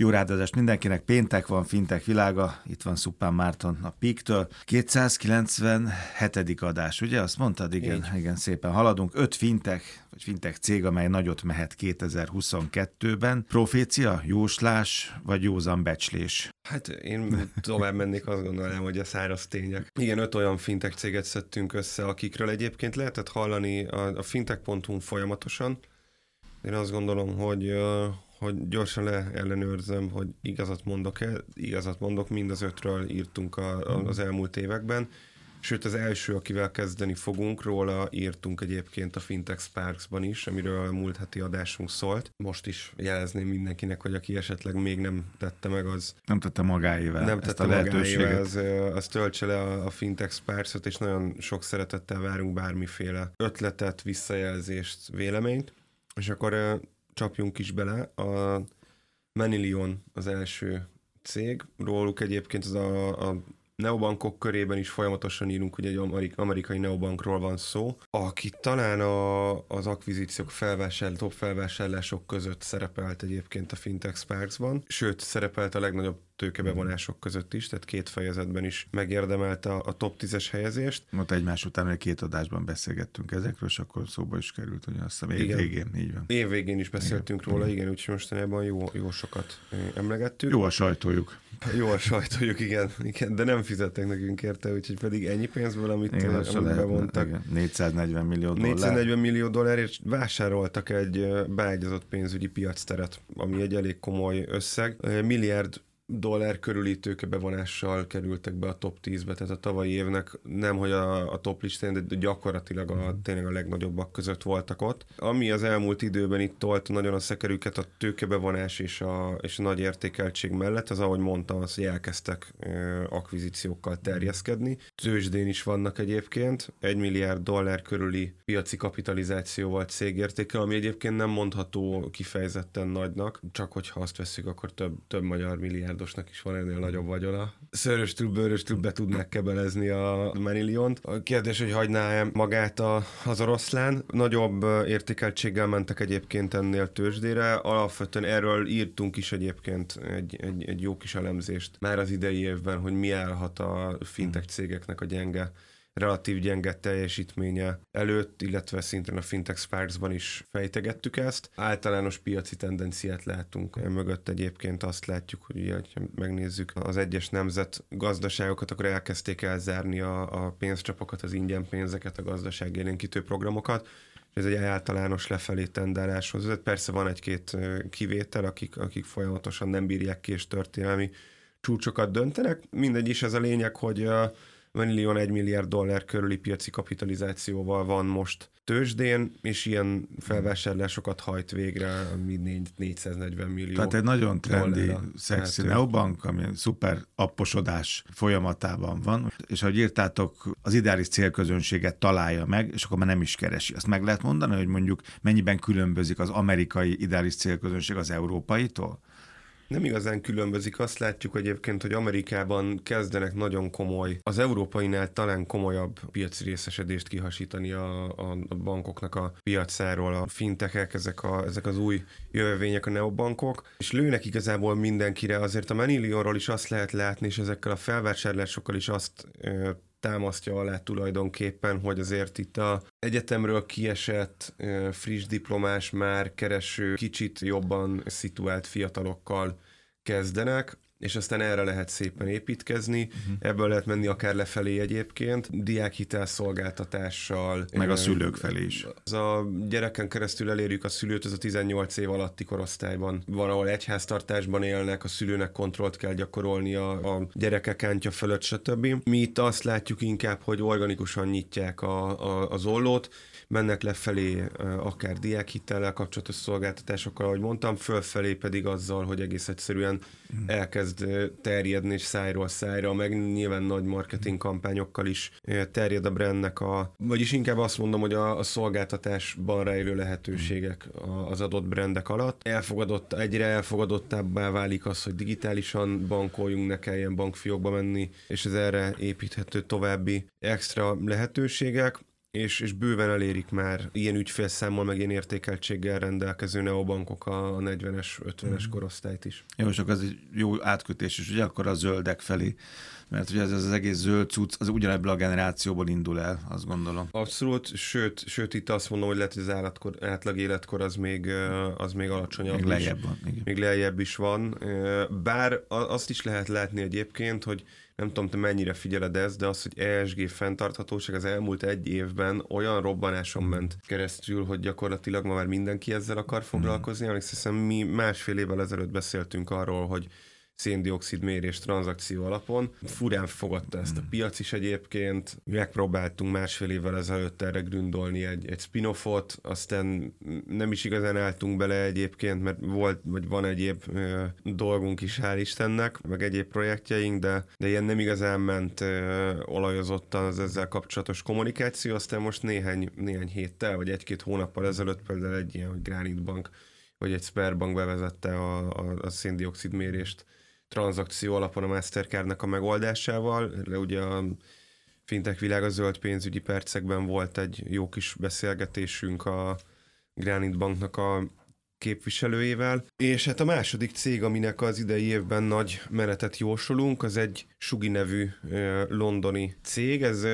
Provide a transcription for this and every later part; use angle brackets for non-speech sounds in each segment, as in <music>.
Jó ráadázást mindenkinek, péntek van, fintek világa, itt van Szupán Márton a Píktől. 297. adás, ugye? Azt mondtad? Igen, Így. igen, szépen haladunk. Öt fintek, vagy fintek cég, amely nagyot mehet 2022-ben. Profécia, jóslás, vagy józan becslés? Hát én tovább mennék, azt gondolom, hogy a száraz tények. Igen, öt olyan fintek céget szedtünk össze, akikről egyébként lehetett hallani a, a fintech.hu folyamatosan. Én azt gondolom, hogy hogy gyorsan leellenőrzöm, hogy igazat mondok-e. Igazat mondok, mind az ötről írtunk a, a, az elmúlt években. Sőt, az első, akivel kezdeni fogunk, róla írtunk egyébként a Fintech Sparks-ban is, amiről a múlt heti adásunk szólt. Most is jelezném mindenkinek, hogy aki esetleg még nem tette meg, az... Nem tette magáével Nem tette magáével, az, az töltse le a, a Fintech Sparks-ot, és nagyon sok szeretettel várunk bármiféle ötletet, visszajelzést, véleményt. És akkor csapjunk is bele. A Manilion az első cég, róluk egyébként az a, a neobankok körében is folyamatosan írunk, hogy egy amerikai neobankról van szó, aki talán a, az akvizíciók felvásárlás, top felvásárlások között szerepelt egyébként a Fintech Sparks-ban, sőt, szerepelt a legnagyobb tőkebevonások között is, tehát két fejezetben is megérdemelte a, a top 10-es helyezést. Most egymás után, hogy két adásban beszélgettünk ezekről, és akkor szóba is került, hogy azt hiszem év végén, így van. Év végén is beszéltünk igen. róla, igen, úgyhogy mostanában jó, jó sokat emlegettük. Jó a sajtójuk. Jó a sajtójuk, igen, igen, de nem fizettek nekünk érte, úgyhogy pedig ennyi pénzből, amit, igen, amit lehet, bevontak. Igen. 440 millió dollár. 440 millió dollár, és vásároltak egy beágyazott pénzügyi piacteret, ami egy elég komoly összeg. Milliárd dollár körüli tőkebevonással kerültek be a top 10-be, tehát a tavalyi évnek nem, hogy a, a top listán, de gyakorlatilag a, mhm. tényleg a legnagyobbak között voltak ott. Ami az elmúlt időben itt tolt nagyon a szekerüket a tőkebevonás és a, és a nagy értékeltség mellett, az ahogy mondtam, az, hogy elkezdtek e, akvizíciókkal terjeszkedni. Tőzsdén is vannak egyébként, egy milliárd dollár körüli piaci kapitalizációval cégértéke, ami egyébként nem mondható kifejezetten nagynak, csak hogyha azt veszik, akkor több, több magyar milliárd milliárdosnak is van ennél nagyobb vagyona. Szöröstül, bőröstül be tudnak kebelezni a Maniliont. A kérdés, hogy hagyná-e magát a, az oroszlán. Nagyobb értékeltséggel mentek egyébként ennél tőzsdére. Alapvetően erről írtunk is egyébként egy, egy, egy jó kis elemzést már az idei évben, hogy mi állhat a fintech cégeknek a gyenge relatív gyenge teljesítménye előtt, illetve szintén a Fintech Sparks-ban is fejtegettük ezt. Általános piaci tendenciát látunk mögött egyébként azt látjuk, hogy ugye, ha megnézzük az egyes nemzet gazdaságokat, akkor elkezdték elzárni a, a pénzcsapokat, az ingyen pénzeket, a gazdaság élénkítő programokat, ez egy általános lefelé tendáláshoz vezet. Persze van egy-két kivétel, akik, akik folyamatosan nem bírják ki és történelmi csúcsokat döntenek. Mindegy is ez a lényeg, hogy Manilion 1 milliárd dollár körüli piaci kapitalizációval van most tőzsdén, és ilyen felvásárlásokat hajt végre, ami 440 millió Tehát egy nagyon trendi, szexi neobank, ami szuper apposodás folyamatában van, és ahogy írtátok, az ideális célközönséget találja meg, és akkor már nem is keresi. Azt meg lehet mondani, hogy mondjuk mennyiben különbözik az amerikai ideális célközönség az európaitól? Nem igazán különbözik. Azt látjuk egyébként, hogy Amerikában kezdenek nagyon komoly, az európainál talán komolyabb piaci részesedést kihasítani a, a, bankoknak a piacáról, a fintekek, ezek, a, ezek az új jövevények, a neobankok, és lőnek igazából mindenkire. Azért a Manilionról is azt lehet látni, és ezekkel a felvásárlásokkal is azt támasztja alá tulajdonképpen, hogy azért itt a egyetemről kiesett friss diplomás már kereső, kicsit jobban szituált fiatalokkal kezdenek, és aztán erre lehet szépen építkezni, uh-huh. ebből lehet menni akár lefelé egyébként, diákhitel szolgáltatással. Meg a szülők felé is. Az a gyereken keresztül elérjük a szülőt, ez a 18 év alatti korosztályban. Van, ahol egyháztartásban élnek, a szülőnek kontrollt kell gyakorolni a, a gyerekek ántja fölött, stb. Mi itt azt látjuk inkább, hogy organikusan nyitják a, a, az ollót, mennek lefelé akár diákhitellel kapcsolatos szolgáltatásokkal, ahogy mondtam, fölfelé pedig azzal, hogy egész egyszerűen mm. elkezd terjedni és szájról szájra, meg nyilván nagy marketing kampányokkal is terjed a brandnek a, vagyis inkább azt mondom, hogy a, a szolgáltatásban rejlő lehetőségek az adott brandek alatt. Elfogadott, egyre elfogadottabbá válik az, hogy digitálisan bankoljunk, ne kelljen bankfiókba menni, és ez erre építhető további extra lehetőségek és, és bőven elérik már ilyen ügyfélszámmal, meg ilyen értékeltséggel rendelkező neobankok a 40-es, 50-es mm. korosztályt is. Jó, csak az egy jó átkötés, és ugye akkor a zöldek felé mert ugye ez az egész zöld cucc, az ugyanebből a generációból indul el, azt gondolom. Abszolút, sőt, sőt itt azt mondom, hogy lehet, hogy az állatkor, átlag életkor az még, az még alacsonyabb még lejjebb van. Igen. Még lejjebb is van. Bár azt is lehet látni egyébként, hogy nem tudom, te mennyire figyeled ezt, de az, hogy ESG fenntarthatóság az elmúlt egy évben olyan robbanáson ment keresztül, hogy gyakorlatilag ma már mindenki ezzel akar foglalkozni. Mm. Emlékszem, mi másfél évvel ezelőtt beszéltünk arról, hogy széndiokszid mérés tranzakció alapon. Furán fogadta ezt a hmm. piac is egyébként. Megpróbáltunk másfél évvel ezelőtt erre gründolni egy, egy spin-offot, aztán nem is igazán álltunk bele egyébként, mert volt, vagy van egyéb ö, dolgunk is, hál' Istennek, meg egyéb projektjeink, de, de ilyen nem igazán ment ö, olajozottan az ezzel kapcsolatos kommunikáció, aztán most néhány, néhány héttel, vagy egy-két hónappal ezelőtt például egy ilyen, hogy Granite Bank vagy egy Sperbank bevezette a, a, a széndiokszid mérést tranzakció alapon a Mastercardnak a megoldásával. Ugye a fintech világ a zöld pénzügyi percekben volt egy jó kis beszélgetésünk a Granite Banknak a képviselőjével. És hát a második cég, aminek az idei évben nagy menetet jósolunk, az egy Sugi nevű londoni cég. Ez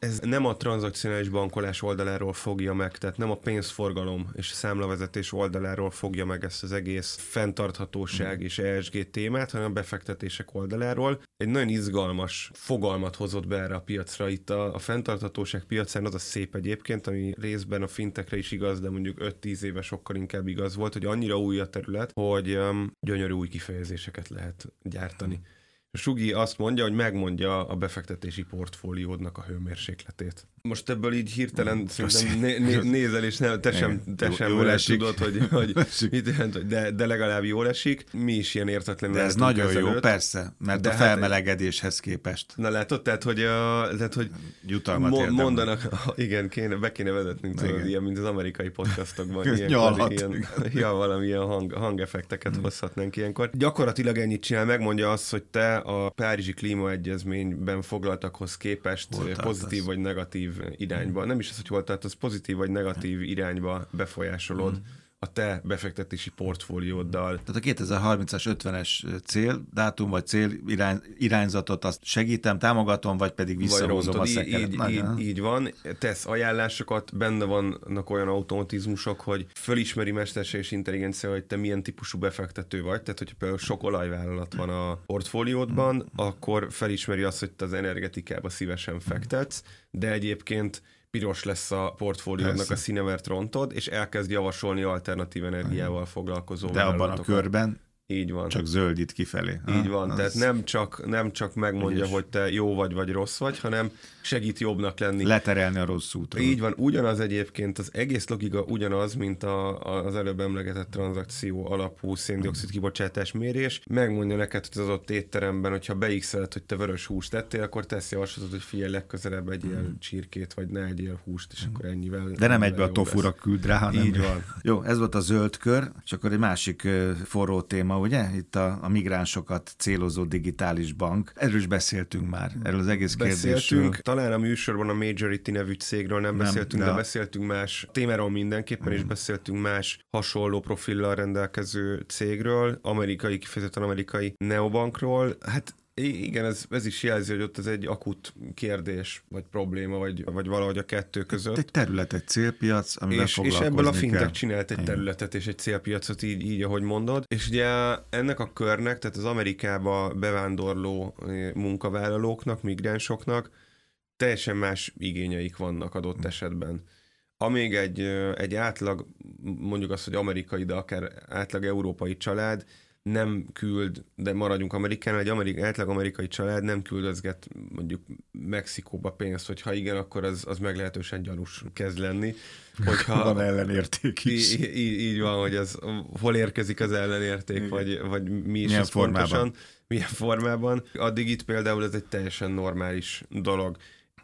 ez nem a tranzakcionális bankolás oldaláról fogja meg, tehát nem a pénzforgalom és a számlavezetés oldaláról fogja meg ezt az egész fenntarthatóság mm. és ESG témát, hanem a befektetések oldaláról. Egy nagyon izgalmas fogalmat hozott be erre a piacra. Itt a, a fenntarthatóság piacán az a szép egyébként, ami részben a fintekre is igaz, de mondjuk 5-10 éve sokkal inkább igaz volt, hogy annyira új a terület, hogy um, gyönyörű új kifejezéseket lehet gyártani. Mm Sugi azt mondja, hogy megmondja a befektetési portfóliódnak a hőmérsékletét. Most ebből így hirtelen mm, szerintem né- né- nézel, és nem, te sem, te jó, sem jól esik. tudod, hogy, <laughs> hogy mit jelent, de, de legalább jól esik. Mi is ilyen értetlenül De ez nagyon ezelőtt. jó, persze, mert de a hát- felmelegedéshez hát, képest. Na látod, tehát, hogy, a, tehát, hogy Jutalmat mo- mondanak, <laughs> igen, kéne, be kéne vezetnünk, tudod, ilyen, mint az amerikai podcastokban. <laughs> Ilyenkor, ilyen, ja, valamilyen hang, hangeffekteket hmm. hozhatnánk ilyenkor. Gyakorlatilag ennyit csinál, megmondja azt, hogy te a Párizsi Klímaegyezményben foglaltakhoz képest pozitív az. vagy negatív irányba, nem is az, hogy hol tartasz, pozitív vagy negatív irányba befolyásolod. Mm a te befektetési portfólióddal. Tehát a 2030-as 50-es cél, dátum vagy cél irány, irányzatot azt segítem, támogatom, vagy pedig visszahozom vagy a szekeret. Így, így, így van, tesz ajánlásokat, benne vannak olyan automatizmusok, hogy fölismeri mesterséges intelligencia, hogy te milyen típusú befektető vagy, tehát hogyha például sok olajvállalat van a portfóliódban, akkor felismeri azt, hogy te az energetikába szívesen fektetsz, de egyébként piros lesz a portfóliódnak a színe, mert rontod, és elkezd javasolni alternatív energiával foglalkozó De abban a körben így van. Csak zöldít kifelé. Így van, az... tehát nem csak, nem csak megmondja, Ügyes. hogy te jó vagy, vagy rossz vagy, hanem segít jobbnak lenni. Leterelni a rossz útra. Így van, ugyanaz egyébként, az egész logika ugyanaz, mint a, az előbb emlegetett tranzakció alapú széndiokszid kibocsátás mérés. Megmondja neked, hogy az ott étteremben, hogyha beixeled, hogy te vörös húst tettél, akkor teszi javaslatot, hogy figyelj legközelebb egy ilyen mm. csirkét, vagy ne egyél húst, és mm. akkor ennyivel. De nem egybe a tofura küld rá, hanem. Így van. Jó, ez volt a zöld kör, és akkor egy másik forró téma, ugye? Itt a, a migránsokat célozó digitális bank. Erről is beszéltünk már, erről az egész beszéltünk. kérdésről. Talán a műsorban a Majority nevű cégről nem, nem beszéltünk, de, de beszéltünk más témáról mindenképpen, mm. és beszéltünk más hasonló profillal rendelkező cégről, amerikai, kifejezetten amerikai neobankról. Hát igen, ez, ez is jelzi, hogy ott ez egy akut kérdés, vagy probléma, vagy, vagy valahogy a kettő között. Egy terület, egy célpiac, amivel és, és ebből a fintek csinált egy Igen. területet és egy célpiacot, így, így, ahogy mondod. És ugye ennek a körnek, tehát az Amerikába bevándorló eh, munkavállalóknak, migránsoknak teljesen más igényeik vannak adott esetben. Amíg egy, eh, egy átlag, mondjuk azt, hogy amerikai, de akár átlag európai család nem küld, de maradjunk Amerikán, egy amerikai, átlag amerikai család nem küldözget mondjuk Mexikóba pénzt, hogy ha igen, akkor az, az meglehetősen gyanús kezd lenni. Hogyha, <laughs> van ellenérték is. Így, így, így van, hogy az, hol érkezik az ellenérték, vagy, vagy mi is milyen formában. pontosan, milyen formában. Addig itt például ez egy teljesen normális dolog.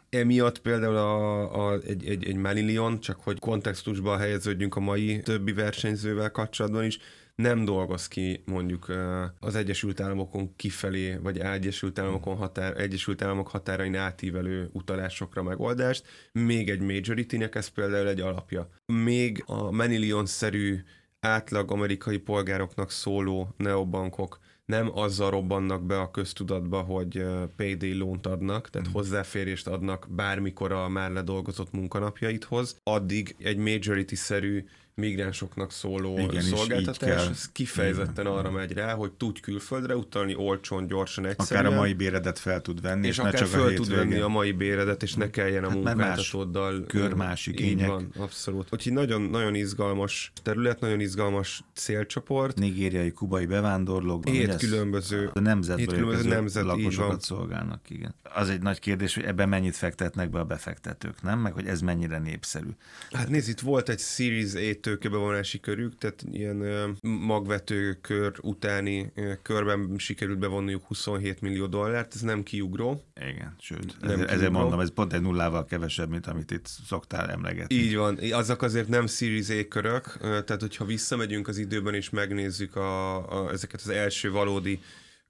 Emiatt például a, a, egy, egy, egy Manilion, csak hogy kontextusba helyeződjünk a mai többi versenyzővel kapcsolatban is, nem dolgoz ki mondjuk az Egyesült Államokon kifelé, vagy Egyesült, Államokon határ, Egyesült Államok határain átívelő utalásokra megoldást. Még egy majority-nek ez például egy alapja. Még a Manilion-szerű átlag amerikai polgároknak szóló neobankok nem azzal robbannak be a köztudatba, hogy payday lónt adnak, tehát mm. hozzáférést adnak bármikor a már ledolgozott munkanapjaidhoz, addig egy majority-szerű migránsoknak szóló Igen, szolgáltatás, ez kifejezetten Igen. arra megy rá, hogy tudj külföldre utalni olcsón, gyorsan, egyszerűen. Akár a mai béredet fel tud venni, és, és akár csak fel a tud venni a mai béredet, és ne kelljen a hát munkáltatóddal. Kör másik így van, abszolút. Úgyhogy nagyon, nagyon izgalmas terület, nagyon izgalmas célcsoport. Nigériai, kubai bevándorlók. Hét különböző, a nemzetből hét különböző nemzet, lakosokat szolgálnak, igen. Az egy nagy kérdés, hogy ebben mennyit fektetnek be a befektetők, nem? Meg hogy ez mennyire népszerű. Hát nézd, itt volt egy Series 8 tőkebevonási körük, tehát ilyen magvető kör utáni körben sikerült bevonniuk 27 millió dollárt, ez nem kiugró. Igen, sőt, nem ezért, ezért mondom, ez pont egy nullával kevesebb, mint amit itt szoktál emlegetni. Így van, azok azért nem Series A körök, tehát hogyha visszamegyünk az időben és megnézzük a, a, ezeket az első valódi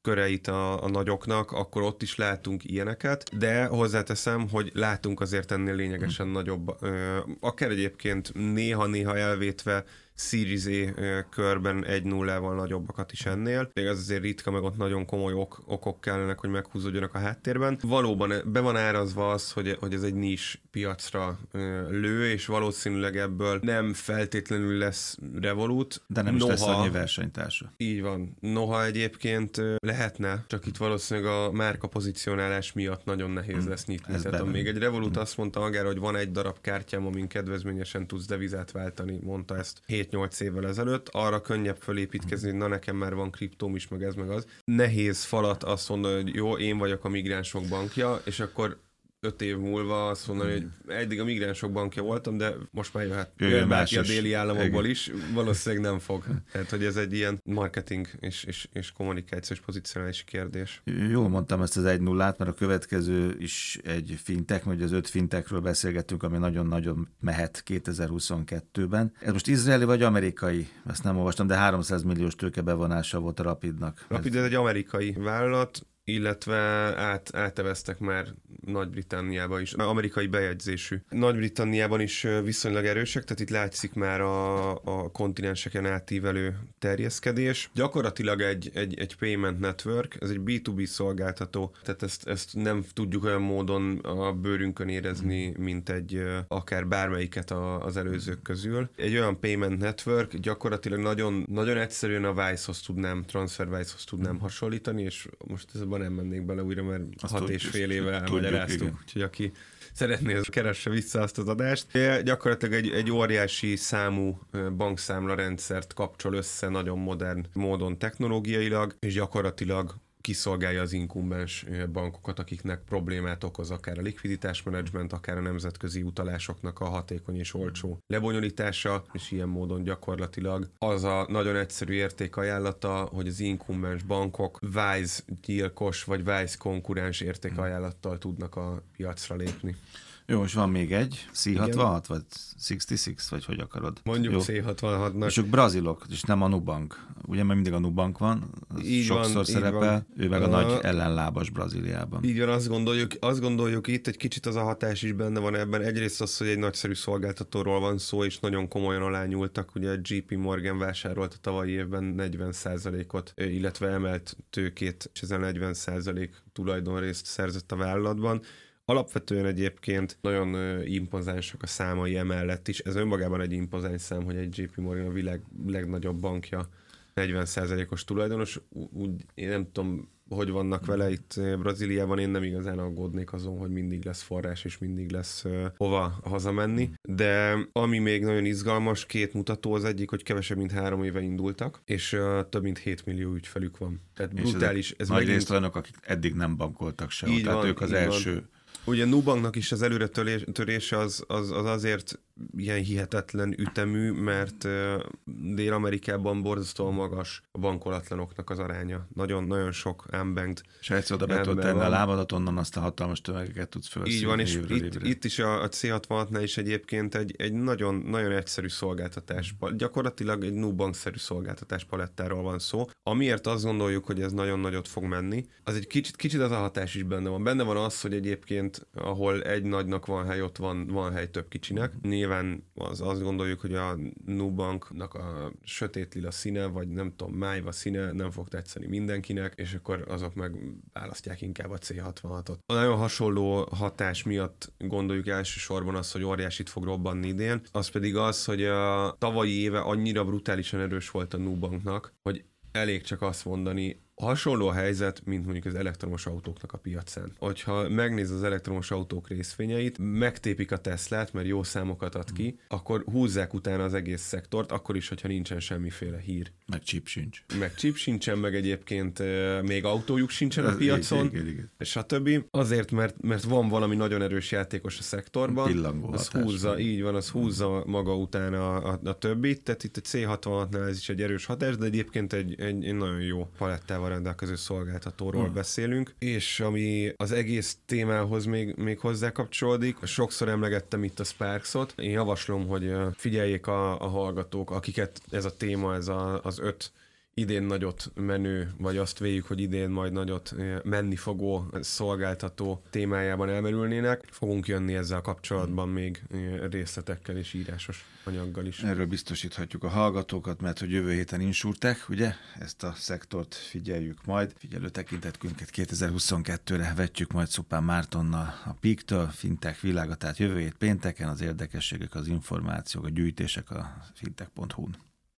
köreit a, a nagyoknak, akkor ott is látunk ilyeneket, de hozzáteszem, hogy látunk azért ennél lényegesen hmm. nagyobb, akár egyébként néha-néha elvétve Series A körben egy nullával nagyobbakat is ennél. Még az azért ritka, meg ott nagyon komoly ok, okok kellenek, hogy meghúzódjanak a háttérben. Valóban be van árazva az, hogy, hogy ez egy nis piacra lő, és valószínűleg ebből nem feltétlenül lesz Revolut. De nem Noha, is lesz annyi versenytársa. Így van. Noha egyébként lehetne, csak itt valószínűleg a márka pozicionálás miatt nagyon nehéz hmm. lesz nyitni. Ez Tehát még egy Revolut hmm. azt mondta magára, hogy van egy darab kártyám, amin kedvezményesen tudsz devizát váltani, mondta ezt 7-8 évvel ezelőtt, arra könnyebb fölépítkezni, hogy na nekem már van kriptóm is, meg ez, meg az. Nehéz falat azt mondani, hogy jó, én vagyok a migránsok bankja, és akkor öt év múlva azt mondani, hogy eddig a migránsok bankja voltam, de most már jöhet, jöhet bárki a déli államokból is, valószínűleg nem fog. Tehát, hogy ez egy ilyen marketing és, és, és kommunikációs pozícionális kérdés. Jól mondtam ezt az egy nullát, mert a következő is egy fintech, hogy az öt fintechről beszélgettünk, ami nagyon-nagyon mehet 2022-ben. Ez most izraeli vagy amerikai? Ezt nem olvastam, de 300 milliós tőke bevonása volt a Rapidnak. Rapid ez egy amerikai vállalat, illetve át, áteveztek már Nagy-Britanniába is, amerikai bejegyzésű. Nagy-Britanniában is viszonylag erősek, tehát itt látszik már a, a kontinenseken átívelő terjeszkedés. Gyakorlatilag egy, egy, egy payment network, ez egy B2B szolgáltató, tehát ezt, ezt nem tudjuk olyan módon a bőrünkön érezni, mint egy akár bármelyiket a, az előzők közül. Egy olyan payment network gyakorlatilag nagyon, nagyon egyszerűen a Vice-hoz tudnám, TransferWise-hoz tudnám hasonlítani, és most ez a abban nem mennék bele újra, mert azt hat és fél éve elmagyaráztuk, úgyhogy aki szeretné, az keresse vissza azt az adást. Gyakorlatilag egy, egy óriási számú bankszámla rendszert kapcsol össze nagyon modern módon technológiailag, és gyakorlatilag kiszolgálja az inkumbens bankokat, akiknek problémát okoz akár a likviditásmenedzsment, akár a nemzetközi utalásoknak a hatékony és olcsó lebonyolítása, és ilyen módon gyakorlatilag az a nagyon egyszerű értékajánlata, hogy az inkumbens bankok Wise gyilkos vagy Wise konkurens értékajánlattal tudnak a piacra lépni. Jó, és van még egy, C66, Igen. vagy 66, vagy hogy akarod? Mondjuk Jó. C66-nak. És ők brazilok, és nem a Nubank. Ugye, mert mindig a Nubank van, így sokszor van, szerepel, van. ő meg a, a nagy ellenlábas Brazíliában. Így van, azt gondoljuk, azt gondoljuk itt, egy kicsit az a hatás is benne van ebben. Egyrészt az, hogy egy nagyszerű szolgáltatóról van szó, és nagyon komolyan alányultak. Ugye a JP Morgan vásárolt a tavalyi évben 40%-ot, illetve emelt tőkét, és ezen 40% tulajdonrészt szerzett a vállalatban. Alapvetően egyébként nagyon impozánsak a számai emellett is. Ez önmagában egy impozáns szám, hogy egy JP Morgan a világ legnagyobb bankja 40%-os tulajdonos. Úgy én nem tudom, hogy vannak vele itt Brazíliában, én nem igazán aggódnék azon, hogy mindig lesz forrás, és mindig lesz uh, hova hazamenni. De ami még nagyon izgalmas, két mutató, az egyik, hogy kevesebb, mint három éve indultak, és uh, több mint 7 millió ügyfelük van. Tehát brutális. Ez nagy megint... részt akik eddig nem bankoltak se, tehát van, ők az első van Ugye Nubanknak is az előre törése az, az, az azért ilyen hihetetlen ütemű, mert Dél-Amerikában borzasztóan magas a bankolatlanoknak az aránya. Nagyon-nagyon sok unbanked És egyszer oda be tudod tenni a lábadat, onnan azt a hatalmas tömegeket tudsz felszívni. Így van, és itt, itt, is a, a C66-nál is egyébként egy, egy nagyon, nagyon egyszerű szolgáltatás. Gyakorlatilag egy Nubank-szerű szolgáltatás palettáról van szó. Amiért azt gondoljuk, hogy ez nagyon nagyot fog menni, az egy kicsit, kicsit az a hatás is benne van. Benne van az, hogy egyébként, ahol egy nagynak van hely, ott van, van hely több kicsinek. Nyilván az, azt gondoljuk, hogy a Nubanknak a sötét lila színe, vagy nem tudom, májva színe nem fog tetszeni mindenkinek, és akkor azok meg választják inkább a C66-ot. A nagyon hasonló hatás miatt gondoljuk elsősorban az, hogy óriásit fog robbanni idén, az pedig az, hogy a tavalyi éve annyira brutálisan erős volt a Nubanknak, hogy elég csak azt mondani, hasonló a helyzet, mint mondjuk az elektromos autóknak a piacán. Hogyha megnéz az elektromos autók részvényeit, megtépik a Teslát, mert jó számokat ad ki, akkor húzzák utána az egész szektort, akkor is, hogyha nincsen semmiféle hír. Meg chip sincs. Meg chip sincsen, meg egyébként még autójuk sincsen a piacon, igen, igen, és a többi. Azért, mert, mert van valami nagyon erős játékos a szektorban, Pillangó az húzza, van. így van, az húzza maga után a, a, a többit, tehát itt a C66-nál ez is egy erős hatás, de egyébként egy, egy, egy nagyon jó palettával Kínával rendelkező szolgáltatóról hmm. beszélünk, és ami az egész témához még, még hozzá kapcsolódik, sokszor emlegettem itt a Sparksot, én javaslom, hogy figyeljék a, a hallgatók, akiket ez a téma, ez a, az öt idén nagyot menő, vagy azt véljük, hogy idén majd nagyot eh, menni fogó szolgáltató témájában elmerülnének. Fogunk jönni ezzel kapcsolatban még eh, részletekkel és írásos anyaggal is. Erről biztosíthatjuk a hallgatókat, mert hogy jövő héten insurtek, ugye? Ezt a szektort figyeljük majd. Figyelő tekintetünket 2022-re vetjük majd Szupán Mártonnal a PIK-től, Fintech világa, tehát jövő hét pénteken az érdekességek, az információk, a gyűjtések a fintech.hu-n.